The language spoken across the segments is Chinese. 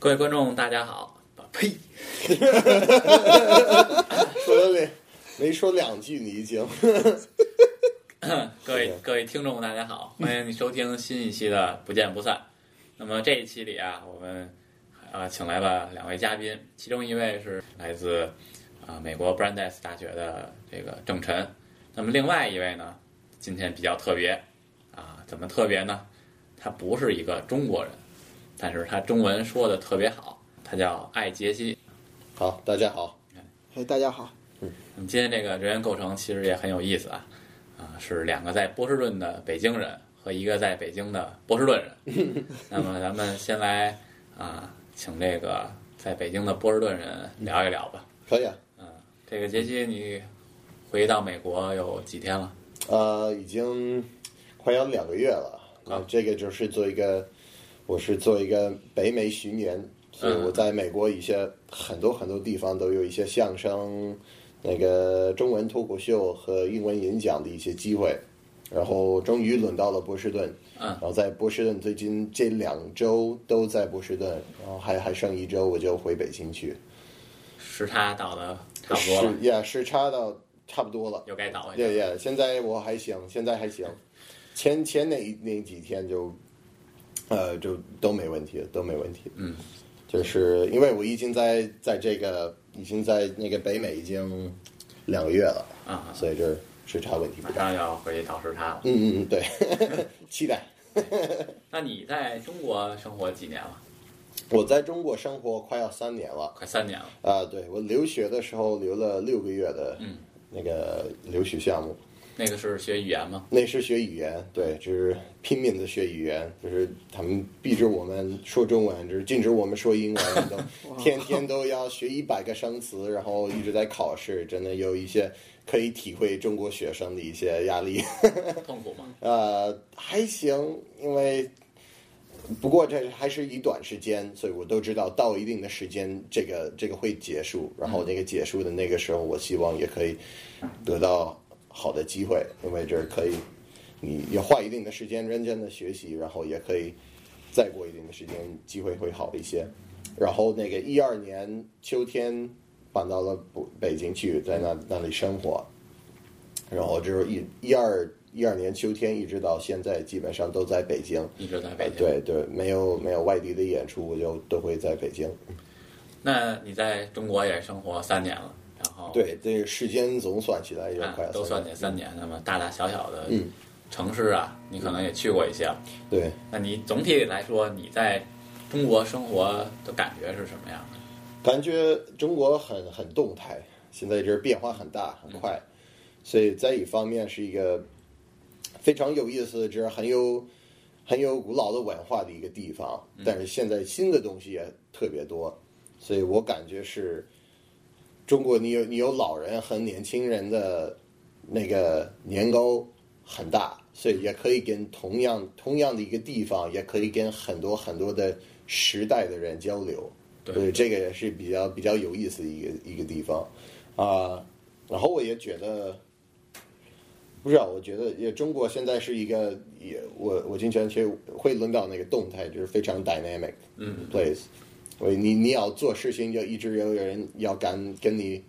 各位观众，大家好！呸！说了没没说两句，你已经。各位各位听众，大家好，欢迎你收听新一期的《不见不散》。那么这一期里啊，我们呃请来了两位嘉宾，其中一位是来自啊美国 Brandeis 大学的这个郑晨，那么另外一位呢，今天比较特别啊，怎么特别呢？他不是一个中国人，但是他中文说的特别好，他叫艾杰西。好，大家好。哎，大家好。那么今天这个人员构成其实也很有意思啊，啊，是两个在波士顿的北京人和一个在北京的波士顿人。那么咱们先来啊，请这个在北京的波士顿人聊一聊吧。可以啊。嗯，这个杰西，你回到美国有几天了？呃，已经快要两个月了。啊，这个就是做一个，我是做一个北美巡演，所以我在美国一些很多很多地方都有一些相声、那个中文脱口秀和英文演讲的一些机会，然后终于轮到了波士顿，嗯，然后在波士顿最近这两周都在波士顿，然后还还剩一周我就回北京去，时差倒的差不多了，是呀，时差到差不多了，又该倒了。呀，现在我还行，现在还行，前前那那几天就，呃，就都没问题了，都没问题。嗯，就是因为我已经在在这个已经在那个北美已经两个月了，啊，所以这时差问题不大。马上要回去倒时差了。嗯嗯嗯，对，期待。那你在中国生活几年了？我在中国生活快要三年了快三年了。啊、对我留学的时候留了六个月的嗯那个留学项目。那个是学语言吗？那是学语言，对，就是拼命的学语言，就是他们逼着我们说中文，就是禁止我们说英文，都 天天都要学一百个生词，然后一直在考试，真的有一些可以体会中国学生的一些压力。痛苦吗？呃，还行，因为不过这还是一短时间，所以我都知道到一定的时间，这个这个会结束，然后那个结束的那个时候，我希望也可以得到好的机会，因为这可以你要花一定的时间认真的学习，然后也可以再过一定的时间，机会会好一些。然后那个一二年秋天搬到了北北京去，在那那里生活，然后就是一一二一二年秋天一直到现在，基本上都在北京。一直在北京。对对，没有没有外地的演出，我就都会在北京。那你在中国也生活三年了，然后对，这个时间总算起来也啊快要都算三年起三年，那么大大小小的嗯。城市啊，你可能也去过一些。对，那你总体来说，你在中国生活的感觉是什么样的？感觉中国很很动态，现在这变化很大很快，所以在一方面是一个非常有意思，就是很有很有古老的文化的一个地方，但是现在新的东西也特别多，所以我感觉是中国你有你有老人和年轻人的那个年沟很大，所以也可以跟同样同样的一个地方，也可以跟很多很多的时代的人交流。对对，这个也是比较比较有意思的一个一个地方啊、然后我也觉得，不知道，我觉得也中国现在是一个也我我经常去会轮到那个动态，就是非常 dynamic 嗯 place。所以你你要做事情，就一直有人要敢跟你，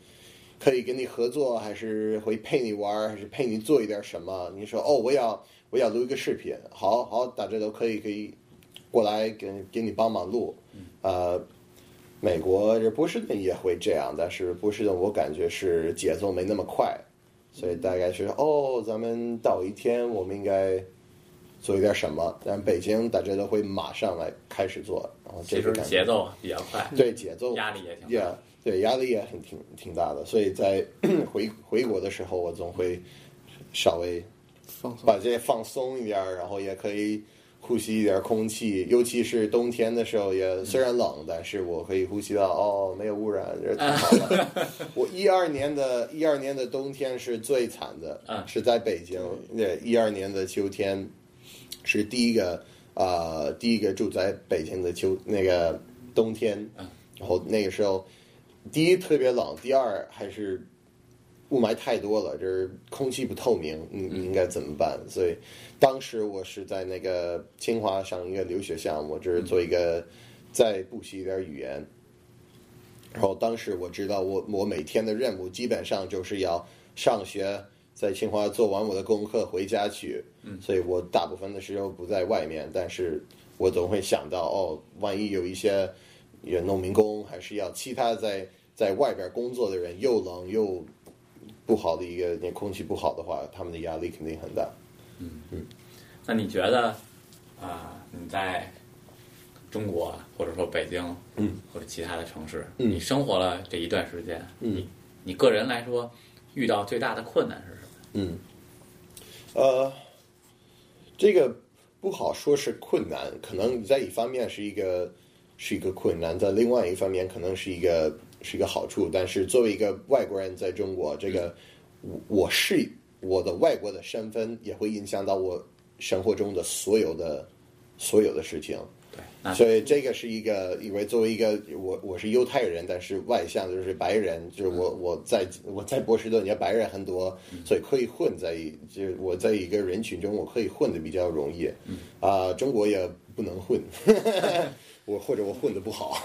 可以跟你合作，还是会陪你玩，还是陪你做一点什么？你说哦，我要我要录一个视频，好好，大家都可以可以过来给给你帮忙录，呃。美国这波士顿也会这样，但是波士顿我感觉是节奏没那么快，所以大概是哦，咱们到一天我们应该做一点什么，但北京大家都会马上来开始做，然后其实这个感觉节奏比较快，对节奏压力也挺大。，yeah，对压力也很挺挺大的，所以在 回回国的时候，我总会稍微放松。把这些放松一点儿，然后也可以呼吸一点空气，尤其是冬天的时候也，虽然冷，但是我可以呼吸到哦，没有污染。我一二年的一二年的冬天是最惨的，嗯是在北京。对，一二年的秋天是第一个呃第一个住在北京的秋那个冬天，嗯然后那个时候第一特别冷，第二还是雾霾太多了，就是空气不透明，你你应该怎么办？所以当时我是在那个清华上一个留学项目，就是做一个再补习一点语言。然后当时我知道我我每天的任务基本上就是要上学，在清华做完我的功课回家去，嗯，所以我大部分的时候不在外面，但是我总会想到哦，万一有一些有农民工，还是要其他在在外边工作的人，又冷又不好的一个那空气不好的话，他们的压力肯定很大。嗯。嗯。那你觉得啊、你在中国或者说北京，嗯，或者其他的城市，嗯。你生活了这一段时间，嗯。你你个人来说遇到最大的困难是什么？嗯，呃，这个不好说是困难，可能在一方面是一个是一个困难，在另外一方面可能是一个是一个好处。但是作为一个外国人在中国，这个我我是我的外国的身份也会影响到我生活中的所有的所有的事情。对，那所以这个是一个，因为作为一个我我是犹太人，但是外向就是白人，就是我我在我在波士顿也白人很多，所以可以混在一，就是我在一个人群中我可以混的比较容易。啊、中国也不能混，我或者我混的不好。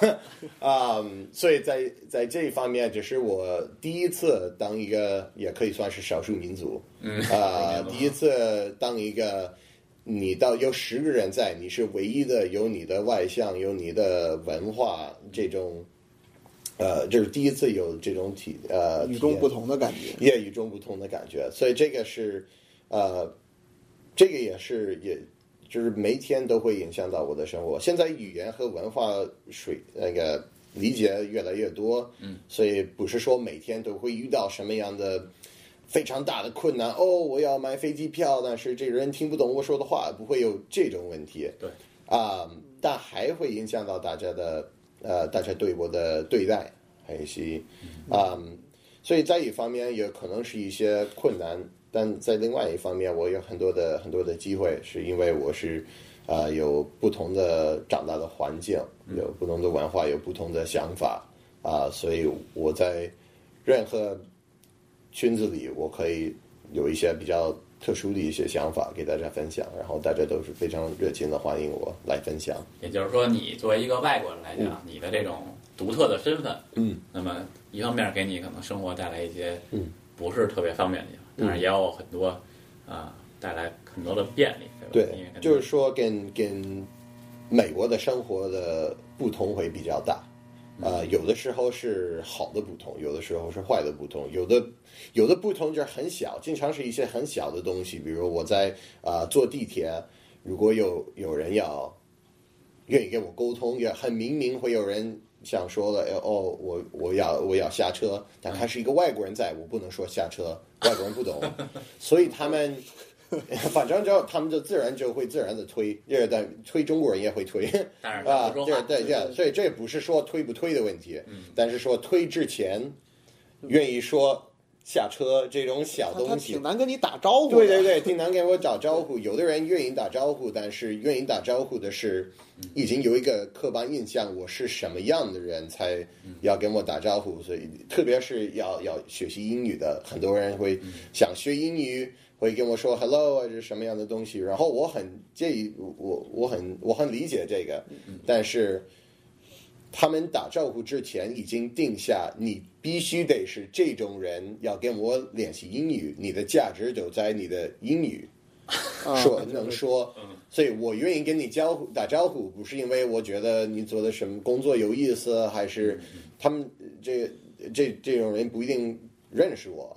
啊、所以在在这一方面，只是我第一次当一个也可以算是少数民族，嗯。啊、第一次当一个。你到有十个人在，你是唯一的，有你的外向，有你的文化这种，呃，就是第一次有这种体呃与众不同的感觉。也与众不同的感觉，所以这个是呃，这个也是也就是每天都会影响到我的生活。现在语言和文化水那个理解越来越多，嗯，所以不是说每天都会遇到什么样的。非常大的困难哦！我要买飞机票，但是这个人听不懂我说的话，不会有这种问题。对啊、但还会影响到大家的呃，大家对我的对待，还是啊、所以在一方面也可能是一些困难，但在另外一方面，我有很多的很多的机会，是因为我是啊、有不同的长大的环境，有不同的文化，有不同的想法啊、所以我在任何圈子里，我可以有一些比较特殊的一些想法给大家分享，然后大家都是非常热情的欢迎我来分享。也就是说，你作为一个外国人来讲，你的这种独特的身份，嗯，那么一方面给你可能生活带来一些嗯不是特别方便的地方，当然也有很多啊、带来很多的便利，对吧？对，就是说跟跟美国的生活的不同会比较大。啊、有的时候是好的不同，有的时候是坏的不同，有的有的不同就是很小，经常是一些很小的东西，比如我在啊、坐地铁，如果有有人要愿意跟我沟通，也很明明会有人想说了，哎哦，我我要我要下车，但他是一个外国人在，我不能说下车，外国人不懂，所以他们。反正就他们就自然就会自然的推，这但推中国人也会推。啊，对对对，所以这不是说推不推的问题，嗯。但是说推之前愿意说下车这种小东西。挺，难跟你打招呼。对对对，挺难跟我打招呼。有的人愿意打招呼，但是愿意打招呼的是已经有一个刻板印象，我是什么样的人才要跟我打招呼。所以，特别是要要学习英语的，很多人会想学英语，会跟我说 “hello” 啊，这是什么样的东西。然后我很介意，我我很我很理解这个，但是。他们打招呼之前已经定下，你必须得是这种人，要跟我练习英语，你的价值就在你的英语 啊说能说，所以我愿意跟你交打招呼，不是因为我觉得你做的什么工作有意思，还是他们这这这种人不一定认识我，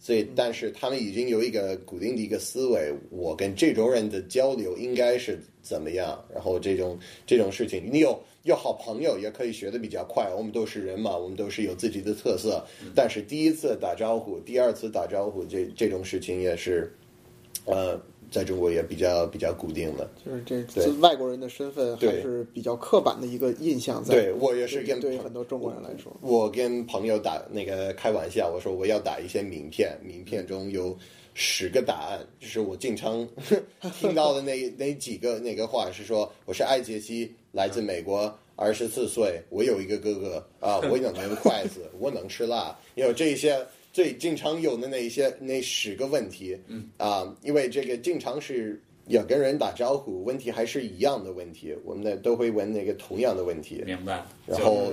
所以但是他们已经有一个固定的一个思维，我跟这种人的交流应该是怎么样，然后这种这种事情，你有有好朋友也可以学的比较快，我们都是人嘛，我们都是有自己的特色，但是第一次打招呼，第二次打招呼，这这种事情也是。呃，在中国也比较比较固定的。就是这对自外国人的身份还是比较刻板的一个印象在。对我也是跟对于很多中国人来说，我跟朋友打那个开玩笑，我说我要打一些名片，名片中有十个答案，就是我经常 听到的那那几个那个话是说我是艾杰西，来自美国，二十四岁，我有一个哥哥啊，我能用筷子，我能吃辣，有这些最经常有的那一些那十个问题，嗯。啊，因为这个经常是要跟人打招呼，问题还是一样的问题，我们呢都会问那个同样的问题，明白。然后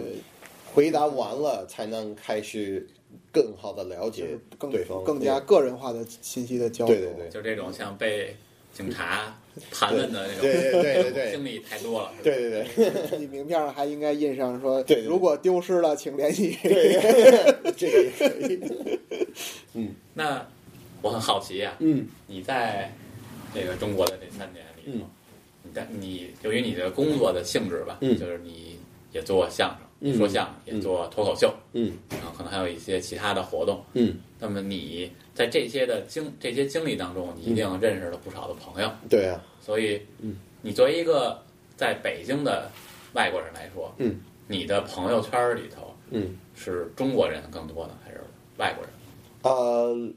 回答完了才能开始更好的了解更对方，更加个人化的信息的交流。对对对。就这种像被警察盘问的那种，对对对经历太多了。是吧？对对对。你名片上还应该印上说，对如果丢失了，请联系。对，这个也可以。那我很好奇呀、嗯。你在这个中国的这三年里头嗯，你在你由于你的工作的性质吧，嗯。就是你也做相声，嗯说相声，也做脱口秀，嗯然后可能还有一些其他的活动。嗯，那么你在这些的经这些经历当中，你一定认识了不少的朋友。对啊，所以，嗯，你作为一个在北京的外国人来说，嗯，你的朋友圈里头嗯是中国人更多呢，还是外国人？呃，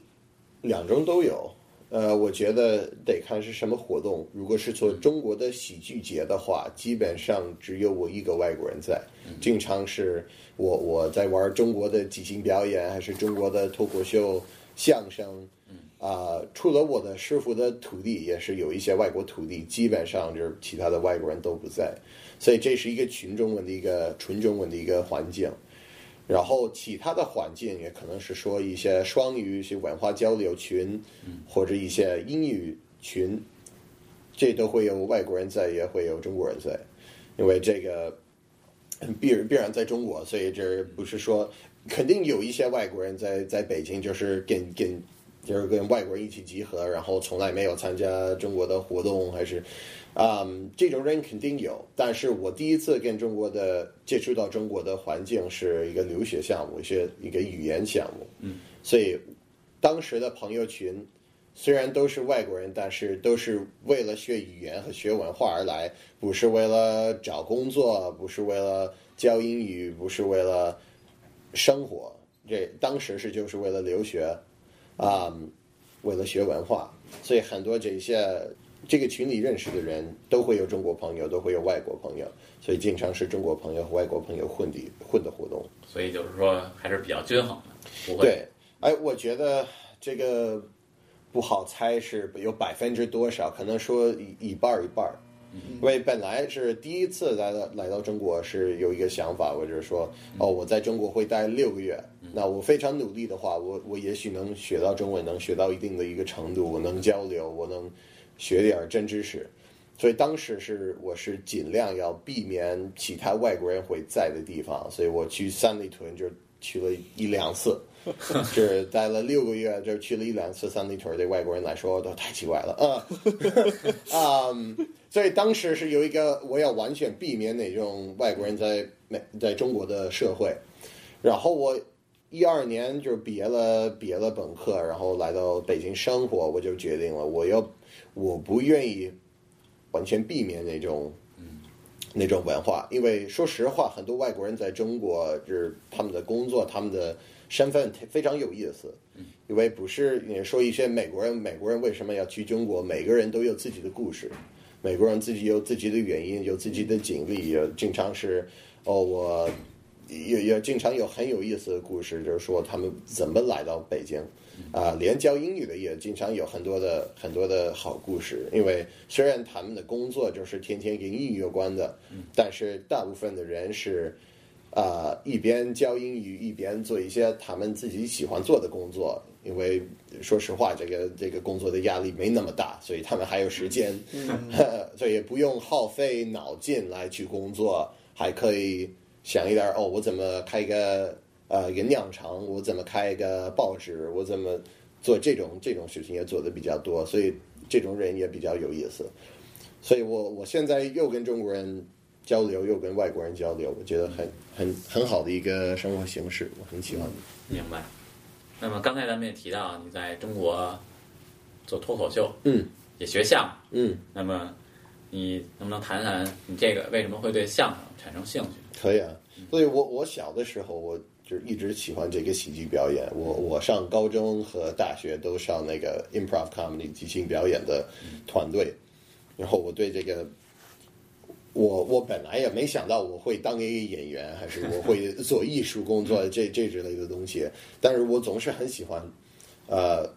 两种都有。呃，我觉得得看是什么活动。如果是做中国的喜剧节的话，基本上只有我一个外国人在。经常是我我在玩中国的即兴表演，还是中国的脱口秀、相声。啊、除了我的师傅的徒弟，也是有一些外国徒弟，基本上就是其他的外国人都不在，所以这是一个群中文的一个纯中文的一个环境。然后其他的环境也可能是说一些双语、一些文化交流群，或者一些英语群，这都会有外国人在，也会有中国人在，因为这个必必然在中国，所以这不是说肯定有一些外国人在在北京，就是跟跟就是跟外国人一起集合，然后从来没有参加中国的活动，还是啊、这种人肯定有。但是我第一次跟中国的接触到中国的环境是一个留学项目，是一个语言项目，嗯，所以当时的朋友群。虽然都是外国人，但是都是为了学语言和学文化而来，不是为了找工作，不是为了教英语，不是为了生活。这当时是就是为了留学，啊、为了学文化，所以很多这些这个群里认识的人都会有中国朋友，都会有外国朋友，所以经常是中国朋友和外国朋友混的混的活动。所以就是说还是比较均衡的，不会对，哎，我觉得这个不好猜是有百分之多少，可能说一一半儿一半儿。因为本来是第一次来到来到中国，是有一个想法，我就是说，哦，我在中国会待六个月，那我非常努力的话，我我也许能学到中文，能学到一定的一个程度，我能交流，我能学点儿真知识。所以当时是我是尽量要避免其他外国人会在的地方，所以我去三里屯就去了一两次，就是待了六个月，就去了一两次三里屯，对外国人来说都太奇怪了啊。嗯，所以当时是有一个我要完全避免那种外国人在美在中国的社会，然后我一二年就是毕业了，毕业了本科，然后来到北京生活，我就决定了，我要我不愿意完全避免那种。那种文化，因为说实话，很多外国人在中国，就是他们的工作、他们的身份非常有意思。因为不是你说一些美国人，美国人为什么要去中国？每个人都有自己的故事，美国人自己有自己的原因，有自己的经历，有经常是哦，我也也经常有很有意思的故事，就是说他们怎么来到北京。啊、连教英语的也经常有很多的很多的好故事。因为虽然他们的工作就是天天跟英语有关的，但是大部分的人是啊、一边教英语一边做一些他们自己喜欢做的工作。因为说实话，这个这个工作的压力没那么大，所以他们还有时间，所以也不用耗费脑筋来去工作，还可以想一点儿哦，我怎么开一个呃一个酿厂，我怎么开一个报纸，我怎么做这种这种事情也做的比较多，所以这种人也比较有意思。所以我我现在又跟中国人交流，又跟外国人交流，我觉得很很很好的一个生活形式，我很喜欢。明白。那么刚才咱们也提到，你在中国做脱口秀，嗯也学相声。嗯，那么你能不能谈谈你这个为什么会对相声产生兴趣？可以啊。所以我我小的时候，我就一直喜欢这个喜剧表演。我我上高中和大学都上那个 improv comedy 即兴表演的团队，然后我对这个。我我本来也没想到我会当一个演员，还是我会做艺术工作 这这之类的东西。但是我总是很喜欢，呃，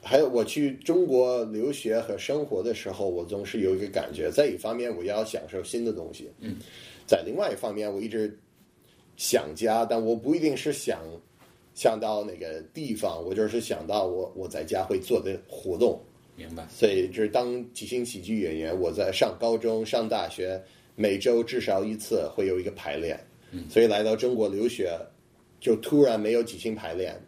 还有我去中国留学和生活的时候，我总是有一个感觉，在一方面我要享受新的东西，嗯，在另外一方面我一直想家，但我不一定是想想到那个地方，我就是想到我我在家会做的活动。明白。所以就是当即兴喜剧演员，我在上高中、上大学，每周至少一次会有一个排练。嗯所以来到中国留学，就突然没有即兴排练，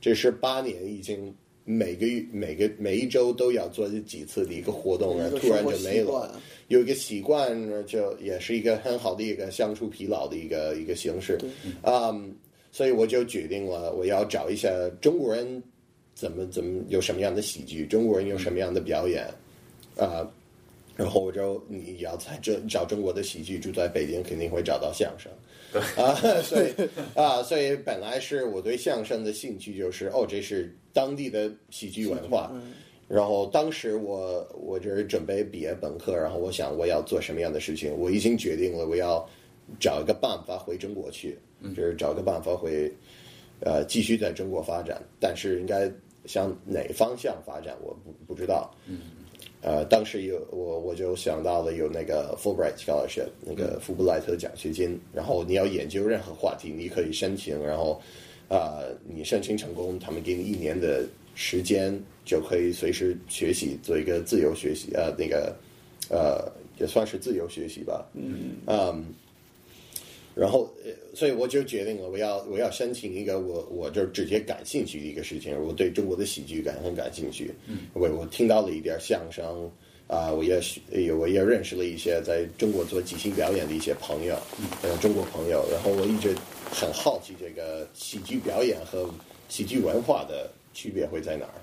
这是八年已经每个月、每个每一周都要做几次的一个活动，然后突然就没了。有一个习惯，就也是一个很好的一个消除疲劳的一个一个形式。嗯，所以我就决定了，我要找一下中国人怎么怎么有什么样的喜剧，中国人有什么样的表演啊、然后我就你要在这找中国的喜剧，住在北京肯定会找到相声。对啊，所以啊，所以本来是我对相声的兴趣就是哦，这是当地的喜剧文化。然后当时我我就是准备毕业本科，然后我想我要做什么样的事情，我已经决定了我要找一个办法回中国去，就是找个办法回呃继续在中国发展，但是应该向哪方向发展我不不知道。呃，当时有我我就想到了有那个 Fulbright Scholarship 那个福布莱特奖学金，然后你要研究任何话题，你可以申请，然后啊、呃你申请成功，他们给你一年的时间，就可以随时学习，做一个自由学习，呃，那个呃也算是自由学习吧，嗯然后，呃所以我就决定了，我要我要申请一个我我就直接感兴趣的一个事情。我对中国的喜剧感很感兴趣，嗯，我我听到了一点相声啊、我也学我也认识了一些在中国做即兴表演的一些朋友，呃，中国朋友。然后我一直很好奇这个喜剧表演和喜剧文化的区别会在哪儿。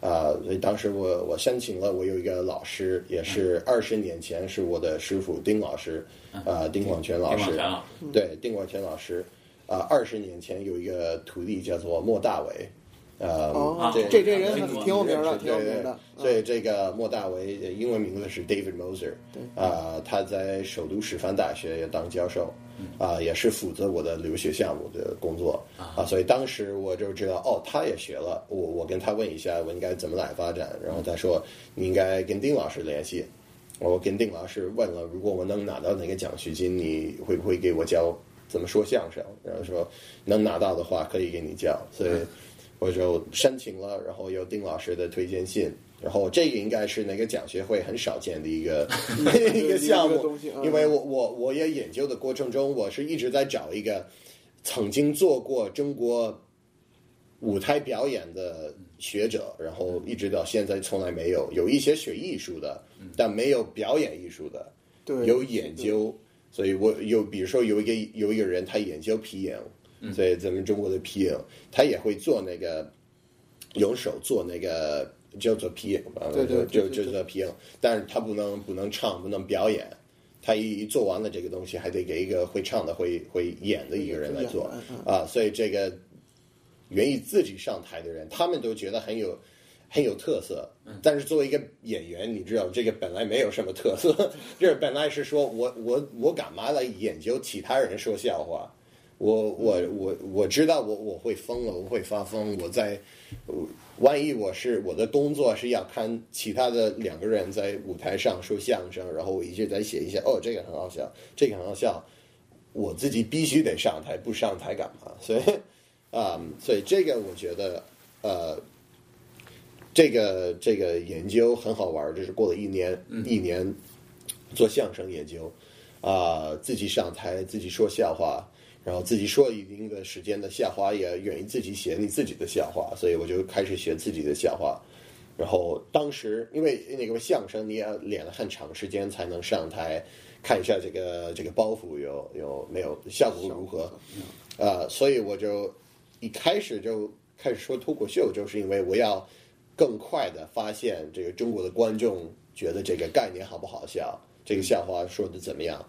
啊、所以当时我我申请了，我有一个老师，也是二十年前是我的师傅丁老师，啊、丁广泉老师丁广，泉老师。对，丁广泉老师，啊、二十年前有一个徒弟叫做莫大伟，呃，哦，这这这人挺有名的，挺有对对名的。嗯。所以这个莫大为呃英文名字是 David Moser，对。啊、他在首都师范大学也当教授，啊、也是负责我的留学项目的工作啊、所以当时我就知道，哦，他也学了，我我跟他问一下，我应该怎么来发展，然后他说你应该跟丁老师联系，我跟丁老师问了，如果我能拿到那个奖学金，你会不会给我教怎么说相声？然后说能拿到的话，可以给你教，所以我就申请了，然后有丁老师的推荐信。然后这个应该是那个奖学会很少见的一个 一个项目。因为我我我也研究的过程中，我是一直在找一个曾经做过中国舞台表演的学者，然后一直到现在从来没有有一些学艺术的，但没有表演艺术的，对，有研究，所以我有比如说有一个有一个人他研究皮影，所以咱们中国的皮影，他也会做那个用手做那个叫做皮影吧，对对就就叫皮影，但是他不能不能唱，不能表演。他一一做完了这个东西，还得给一个会唱的、会会演的一个人来做。啊，所以这个愿意自己上台的人，他们都觉得很有很有特色。但是作为一个演员，你知道这个本来没有什么特色，就是本来是说我我我干嘛来研究其他人说笑话？我我我我知道我我会疯了，我会发疯。我在万一我是我的工作是要看其他的两个人在舞台上说相声，然后我一直在写一些，哦，这个很好笑，这个很好笑，我自己必须得上台，不上台干嘛？所以啊、所以这个我觉得呃。这个这个研究很好玩儿，就是过了一年、一年做相声研究，啊、自己上台自己说笑话，然后自己说一定的时间的笑话，也愿意自己写你自己的笑话，所以我就开始写自己的笑话。然后当时因为那个相声你要练了很长时间才能上台，看一下这个这个包袱有有没有效果如何，啊、所以我就一开始就开始说脱口秀，就是因为我要更快的发现这个中国的观众觉得这个概念好不好笑，这个笑话说的怎么样，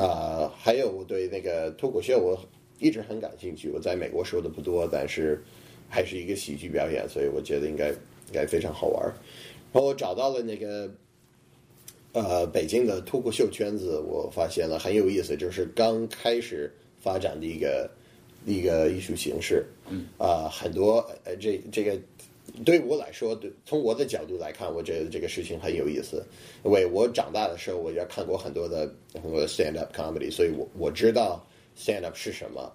啊、还有我对那个脱口秀我一直很感兴趣，我在美国说的不多，但是还是一个喜剧表演，所以我觉得应该应该非常好玩。然后我找到了那个呃北京的脱口秀圈子，我发现了很有意思，就是刚开始发展的一个一个艺术形式。嗯啊、很多呃这这个对我来说，对从我的角度来看，我觉得这个事情很有意思。因为我长大的时候，我也看过很多的很多的 stand up comedy，所以我我知道 stand up 是什么。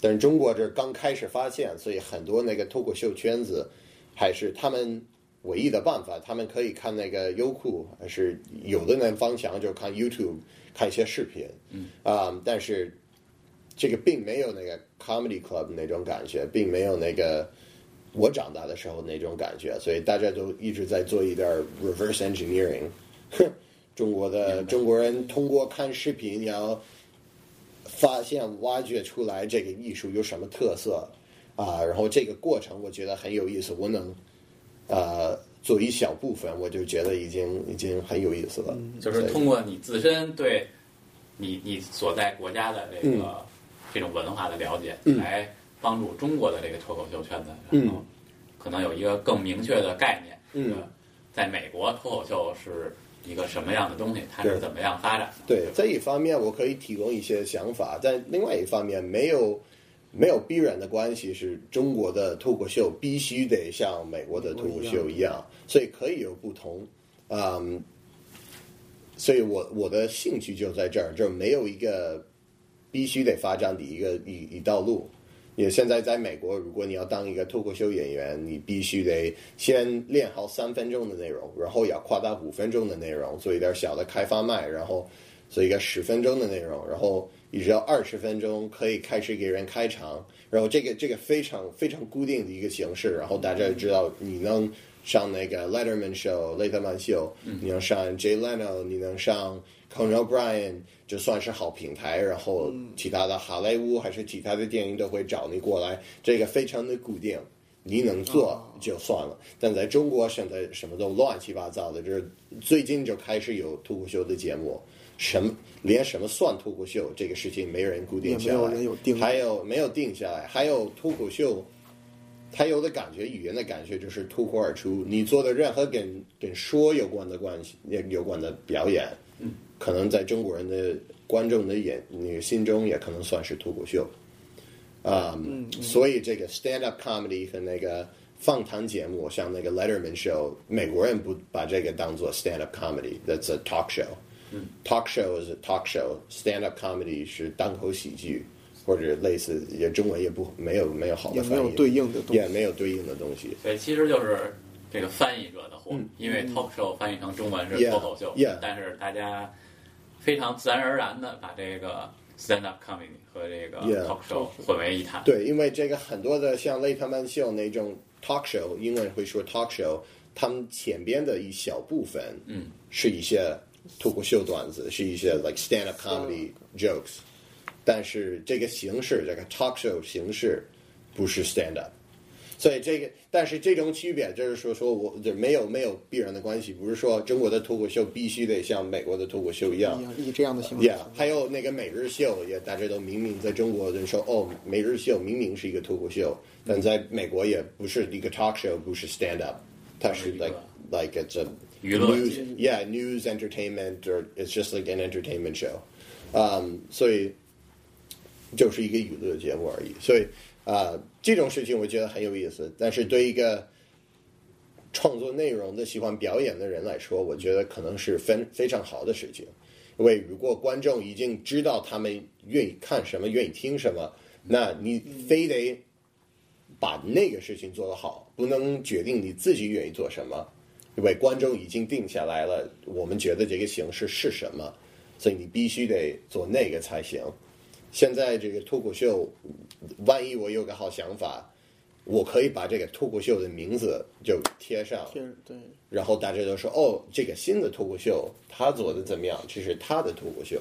但是中国这刚开始发现，所以很多那个脱口秀圈子还是他们唯一的办法，他们可以看那个优酷，还是有的人方向就看 YouTube 看一些视频，嗯啊、但是这个并没有那个 comedy club 那种感觉，并没有那个我长大的时候那种感觉，所以大家都一直在做一点 reverse engineering。中国的中国人通过看视频要发现、挖掘出来这个艺术有什么特色啊，然后这个过程我觉得很有意思，我能呃做一小部分，我就觉得已经已经很有意思了。就是通过你自身对你你所在国家的这嗯个、这种文化的了解，来帮助中国的这个脱口秀圈子，嗯然后可能有一个更明确的概念。嗯在美国脱口秀是一个什么样的东西，它是怎么样发展的？对这一方面，我可以提供一些想法，但另外一方面，没有没有必然的关系是中国的脱口秀必须得像美国的脱口秀一样，所以可以有不同。嗯，所以我我的兴趣就在这儿，就没有一个必须得发展的一个一一道路。也现在在美国，如果你要当一个脱口秀演员，你必须得先练好三分钟的内容，然后要夸大五分钟的内容，做一点小的开发麦，然后做一个十分钟的内容，然后一直到二十分钟可以开始给人开场，然后这个这个非常非常固定的一个形式，然后大家知道你能上那个 Letterman Show 雷特曼秀，你能上 Jay Leno，你能上 Conan O'Brien，就算是好平台，然后其他的好莱坞还是其他的电影都会找你过来，这个非常的固定。你能做就算了，但在中国现在什么都乱七八糟的，就是最近就开始有脱口秀的节目，什么连什么算脱口秀这个事情没人固定下来，有有定还有没有定下来，还有脱口秀，它有的感觉，语言的感觉就是脱口而出，你做的任何跟跟说有关的关系、有关的表演，嗯，可能在中国人的观众的眼那个心中也可能算是脱口秀。啊、所以这个 stand up comedy 和那个访谈节目，像那个 Letterman show，美国人不把这个当做 stand up comedy，that's a talk show。talk show is a talk show，stand up comedy 是单口喜剧，或者类似，也中文也不没有没有好的翻译，也没有对应的东西。也没有对应的东西。所以其实就是这个翻译者的祸，因为 talk show 翻译成中文是脱口秀 yeah 但是大家非常自然而然的把这个 stand up comedy 和这个 talk show 混为一谈。对，因为这个很多的像雷特曼秀那种 talk show，英文会说 talk show，他们前边的一小部分，嗯，是一些脱口秀段子，是一些 like stand up comedy jokes，但是这个形式，这个 talk show 形式不是 stand up。所以这个，但是这种区别就是说，说我就没有没有必然的关系，不是说中国的脱口秀必须得像美国的脱口秀一样一，样以这样的形式。Yeah，还有那个每日秀，也大家都明明在中国人说哦，每日秀明明是一个脱口秀，但在美国也不是一个 talk show，不是 stand up，它是一个 like like it's a news，yeah news entertainment or it's just like an entertainment show，嗯、所以就是一个娱乐节目而已，所以啊、这种事情我觉得很有意思，但是对一个创作内容的、喜欢表演的人来说，我觉得可能是非非常好的事情。因为如果观众已经知道他们愿意看什么、愿意听什么，那你非得把那个事情做得好，不能决定你自己愿意做什么。因为观众已经定下来了，我们觉得这个形式是什么，所以你必须得做那个才行。现在这个脱口秀，万一我有个好想法，我可以把这个脱口秀的名字就贴上，贴对，然后大家都说哦，这个新的脱口秀他做的怎么样？这是他的脱口秀，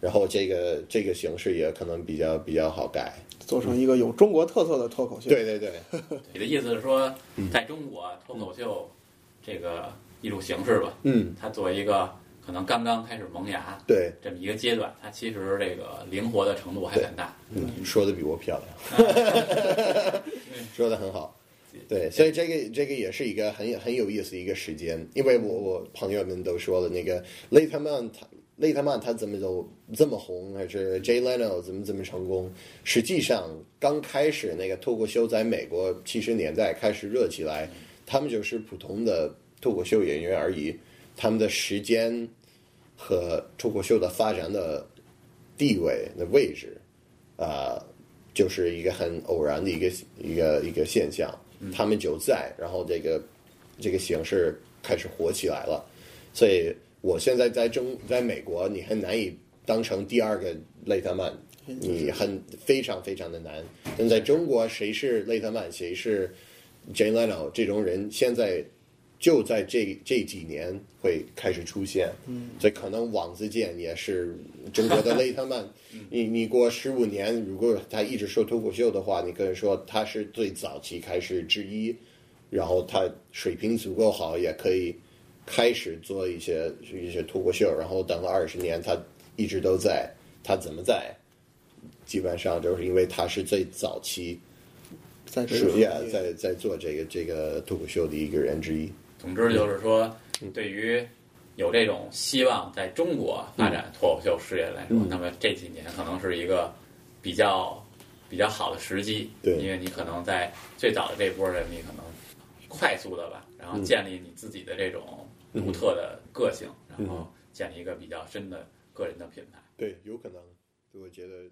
然后这个这个形式也可能比较比较好改。做成一个有中国特色的脱口秀。对对对，你的意思是说，嗯在中国脱口秀这个艺术形式吧，嗯，他作为一个可能刚刚开始萌芽对，这么一个阶段，它其实这个灵活的程度还很大。嗯，说的比我漂亮，说的很好。对，所以这个这个也是一个很很有意思的一个时间，因为我我朋友们都说了，那个雷特曼他雷特曼他怎么都这么红，还是 Jay Leno 怎么怎么成功？实际上，刚开始那个脱口秀在美国七十年代开始热起来，他们就是普通的脱口秀演员而已。他们的时间和脱口秀的发展的地位的位置，啊、就是一个很偶然的一个一个一个现象。他们就在，然后这个这个形式开始火起来了。所以我现在在中在美国，你很难以当成第二个雷特曼，你很非常非常的难。但在中国，谁是雷特曼，谁是 Jay Leno 这种人，现在就在这这几年会开始出现。嗯，所以可能王自健也是中国的雷特曼。你你过十五年，如果他一直说脱口秀的话，你可以说他是最早期开始之一，然后他水平足够好，也可以开始做一些一些脱口秀，然后等了二十年，他一直都在，他怎么在？基本上就是因为他是最早期是在这个 yeah, 行业在在做这个这个脱口秀的一个人之一。总之就是说，对于有这种希望在中国发展脱口秀事业来说，嗯那么这几年可能是一个比较比较好的时机。对因为你可能在最早的这波人，你可能快速的吧，然后建立你自己的这种独特的个性，然后建立一个比较深的个人的品牌。对，有可能，我觉得。